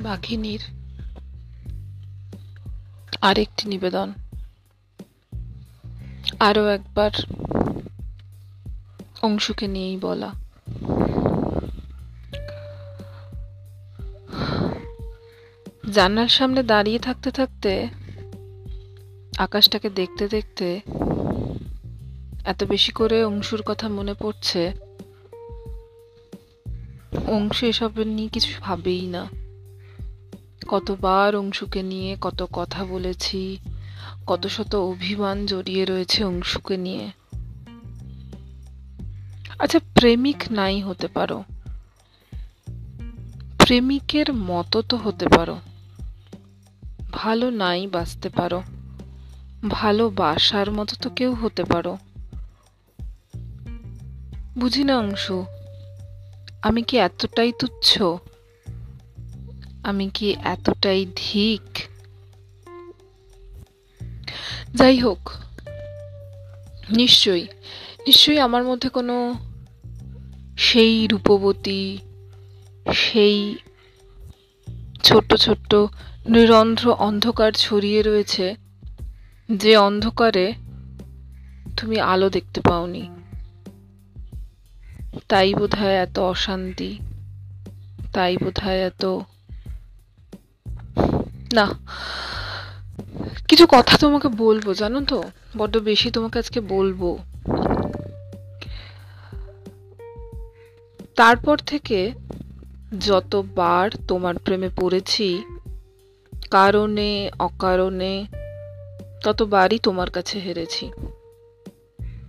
বাঘিনীর আরেকটি নিবেদন। আরও একবার অংশুকে নিয়েই বলা। জানলার সামনে দাঁড়িয়ে থাকতে থাকতে, আকাশটাকে দেখতে দেখতে এত বেশি করে অংশুর কথা মনে পড়ছে। অংশু এসব নিয়ে কিছু ভাবেই না। কতবার অংশুকে নিয়ে কত কথা বলেছি, কত শত অভিমান জড়িয়ে রয়েছে অংশুকে নিয়ে। আচ্ছা প্রেমিক নাই হতে পারো। প্রেমিকের মতো তো হতে পারো। ভালো নাই বাঁচতে পারো। ভালোবাসার মতো তো কেউ হতে পারো। বুঝি না অংশু, আমি কি এতটাই তুচ্ছ? আমি কি এতটাই ধিক? যাই হোক, নিশ্চয়ই নিশ্চয়ই আমার মধ্যে কোনো সেই রূপবতী, সেই ছোট্ট ছোট্ট নিরন্ধ্র অন্ধকার ছড়িয়ে রয়েছে, যে অন্ধকারে তুমি আলো দেখতে পাওনি। তাই বোধহয় এত অশান্তি, তাই বোধহয় এত না। কিছু কথা তোমাকে বলব, জানো তো? বড্ড বেশি তোমাকে আজকে বলব। তারপর থেকে যতবার তোমার প্রেমে পড়েছি, কারণে, অকারণে, ততবারই তোমার কাছে হেরেছি।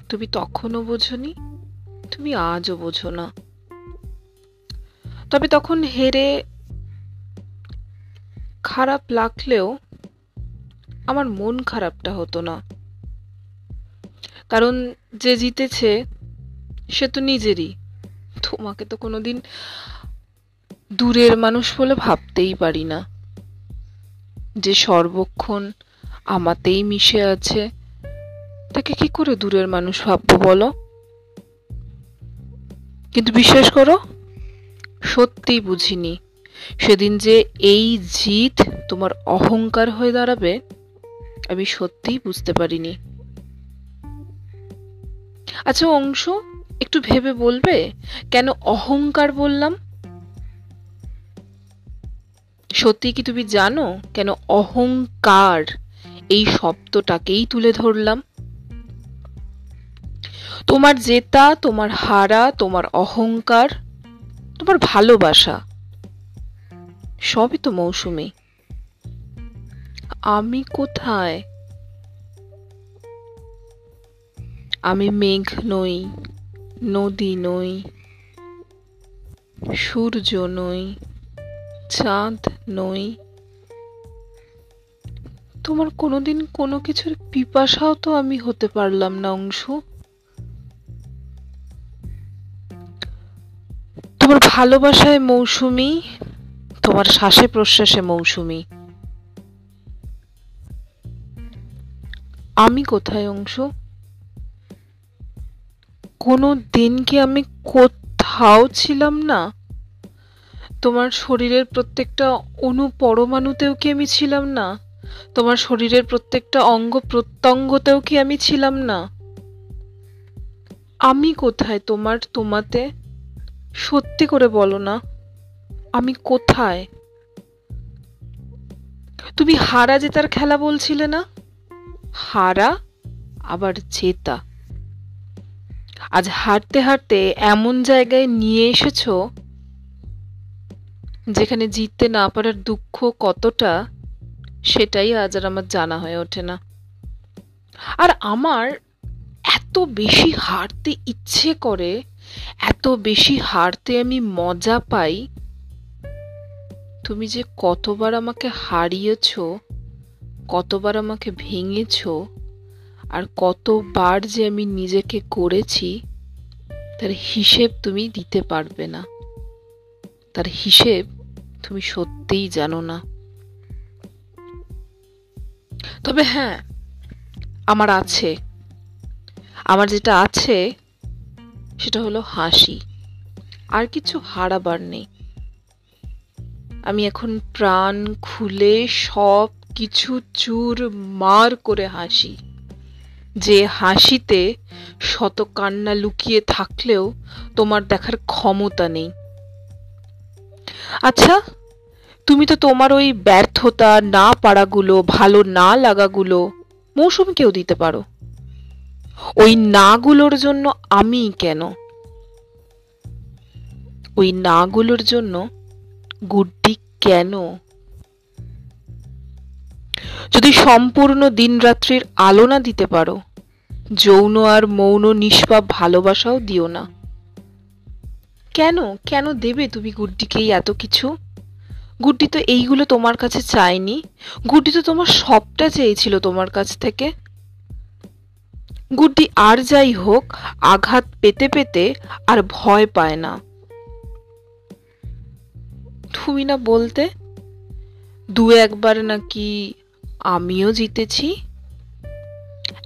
তুমি তখনও বোঝনি, তুমি আজও বোঝো না তবে তখন হেরে খারাপ লাগলেও আমার মন খারাপটা হতো না। কারণ যে জিতেছে, সে তো নিজেরই। তোমাকে তো কোনোদিন দূরের মানুষ বলে ভাবতেই পারি না। যে সর্বক্ষণ আমাতেই মিশে আছে, তাকে কি করে দূরের মানুষ ভাববো বলো? কিন্তু বিশ্বাস করো, সত্যিই বুঝিনি। সেদিন যে এই জিত তোমার অহংকার হয়ে দাঁড়াবে, আমি সত্যিই বুঝতে পারিনি। আচ্ছা অংশ, একটু ভেবে বলবে? কেন অহংকার বললাম? সত্যি কি তুমি জানো কেন অহংকার এই শব্দটাকেই তুলে ধরলাম? তোমার জেতা, তোমার হারা, তোমার অহংকার, তোমার ভালোবাসা। সবই তো মৌসুমি। আমি কোথায়? আমি মেঘ নই, নদী নই, সূর্য নই, চাঁদ নই। তোমার কোনোদিন কোনো কিছুর পিপাসাও তো আমি হতে পারলাম না, অংশু। তোমার ভালোবাসায় মৌসুমি তোমার শ্বাসে প্রশ্বাসে মৌসুমি। আমি কোথায়, অংশ? কোনো দিন কি আমি কোথাও ছিলাম না? তোমার শরীরের প্রত্যেকটা অনু পরমাণুতেও কি আমি ছিলাম না? তোমার শরীরের প্রত্যেকটা অঙ্গ প্রত্যঙ্গতেও কি আমি ছিলাম না? আমি কোথায় তোমার তোমাতে? সত্যি করে বলো না। আমি কোথায়? তুমি হারা জেতার খেলা বলছিলে না? হারা, আবার জেতা। আজ হাঁটতে হাঁটতে এমন জায়গায় নিয়ে এসেছ যেখানে জিততে না পারার দুঃখ কতটা, সেটাই আজ আর আমার জানা হয়ে ওঠে না। আর আমার এত বেশি হারতে ইচ্ছে করে, এত বেশি হারতে আমি মজা পাই তুমি যে কতবার আমাকে হারিয়েছ, কতবার আমাকে ভেঙেছ, আর কতবার যে আমি নিজেকে করেছি, তার হিসেব তুমি দিতে পারবে না। তার হিসেব তুমি সত্যিই জানো না। তবে হ্যাঁ আমার আছে। আমার যেটা আছে, সেটা হলো হাসি। আর কিছু হারাবার নেই। আমি এখন প্রাণ খুলে সব কিছু চুর মার করে হাসি। যে হাসিতে শত কান্না লুকিয়ে থাকলেও তোমার দেখার ক্ষমতা নেই। আচ্ছা তুমি তো তোমার ওই ব্যর্থতা না পারাগুলো ভালো না লাগাগুলো মৌসুমীকেও দিতে পারো। ওই নাগুলোর জন্য আমি কেন? ওই নাগুলোর জন্য গুড্ডি কেন? যদি সম্পূর্ণ দিনরাত্রির আলো না দিতে পারো, যৌন আর মৌন নিষ্পাপ ভালোবাসাও দিও না। কেন? কেন দেবে তুমি গুড্ডিকেই এত কিছু? গুড্ডি তো এইগুলো তোমার কাছে চায়নি। গুড্ডি তো তোমার সবটা চেয়েছিল তোমার কাছ থেকে। গুড্ডি আর যাই হোক, আঘাত পেতে পেতে আর ভয় পায় না। তুমি না বলতে? দু একবার নাকি আমিও জিতেছি?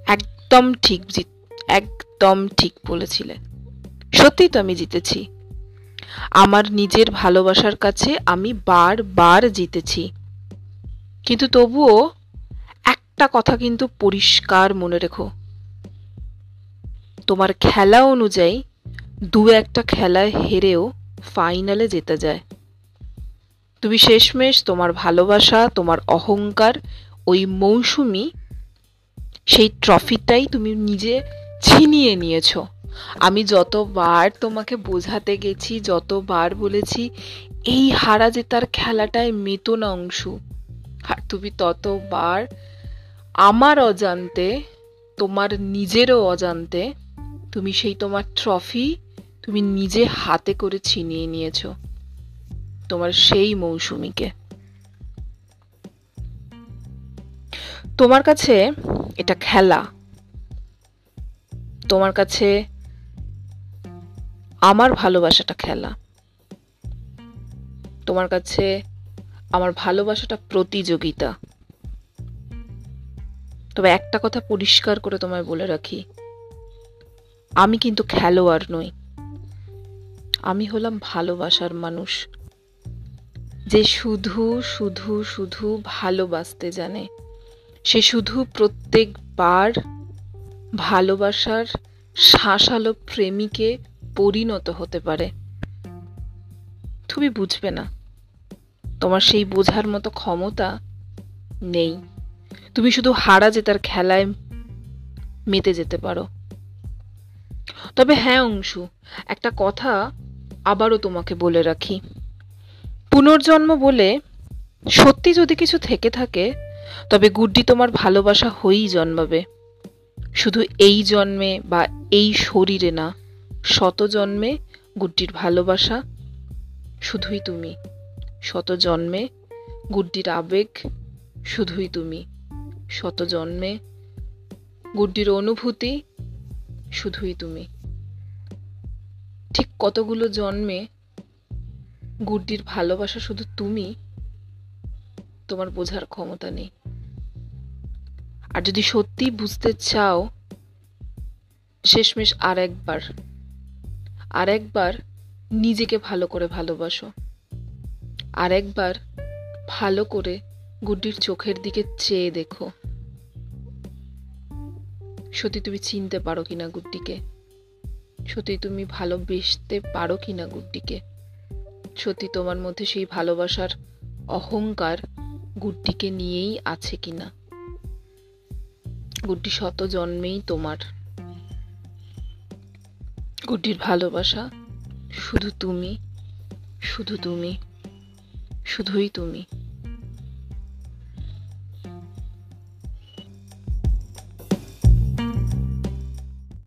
একদম ঠিক জিত, একদম ঠিক বলেছিলে সত্যিই তো আমি জিতেছি। আমার নিজের ভালোবাসার কাছে আমি বার বার জিতেছি। কিন্তু তবুও একটা কথা কিন্তু পরিষ্কার মনে রেখো। তোমার খেলা অনুযায়ী দু একটা খেলায় হেরেও ফাইনালে যেতে যায়। তুমি শেষমেশ তোমার ভালোবাসা, তোমার অহংকার, ওই মৌসুমি, সেই ট্রফিটাই তুমি নিজে ছিনিয়ে নিয়েছো। আমি যতবার তোমাকে বোঝাতে গেছি, যতবার বলেছি, এই হারা জেতার খেলাটায় মেতো না অংশ। আর তুমি ততবার আমার অজান্তে, তোমার নিজেরও অজান্তে, তুমি সেই তোমার ট্রফি তুমি নিজে হাতে করে ছিনিয়ে নিয়েছো। তোমার সেই মৌসুমীকে। তোমার কাছে এটা খেলা। তোমার কাছে আমার ভালোবাসাটা খেলা। তোমার কাছে আমার ভালোবাসাটা প্রতিযোগিতা। তবে একটা কথা পরিষ্কার করে তোমায় বলে রাখি, আমি কিন্তু খেলোয়াড় নই। আমি হলাম ভালোবাসার মানুষ। যে শুধু শুধু শুধু ভালোবাসতে জানে। সে শুধু প্রত্যেকবার ভালোবাসার শাঁসালো প্রেমিকে পরিণত হতে পারে। তুমি বুঝবে না। তোমার সেই বোঝার মতো ক্ষমতা নেই। তুমি শুধু হারা জেতার খেলায় মেতে যেতে পারো। তবে হ্যাঁ অংশু, একটা কথা আবারও তোমাকে বলে রাখি। পুনর্জন্ম বলে সত্যি যদি কিছু থেকে থাকে, তবে গুড্ডি তোমার ভালোবাসা হয়েই জন্মাবে। শুধু এই জন্মে বা এই শরীরে না, শত জন্মে গুড্ডির ভালোবাসা শুধুই তুমি। শত জন্মে গুড্ডির আবেগ শুধুই তুমি। শত জন্মে গুড্ডির অনুভূতি শুধুই তুমি। ঠিক কতগুলো জন্মে গুড্ডির ভালোবাসা শুধু তুমি, তোমার বোঝার ক্ষমতা নেই। আর যদি সত্যি বুঝতে চাও, শেষমেশ আর একবার আর একবার নিজেকে ভালো করে ভালোবাসো। আর একবার ভালো করে গুড্ডির চোখের দিকে চেয়ে দেখো। সত্যি তুমি চিনতে পারো কিনা গুড্ডিকে? সত্যি তুমি ভালোবেসতে পারো কিনা গুড্ডিকে? সত্যি তোমার মধ্যে সেই ভালোবাসার অহংকার গুড্ডিকে নিয়েই আছে কিনা? গুড্ডি শত জন্মেই তোমার। গুড্ডির ভালোবাসা শুধু তুমি শুধু তুমি, শুধুই তুমি।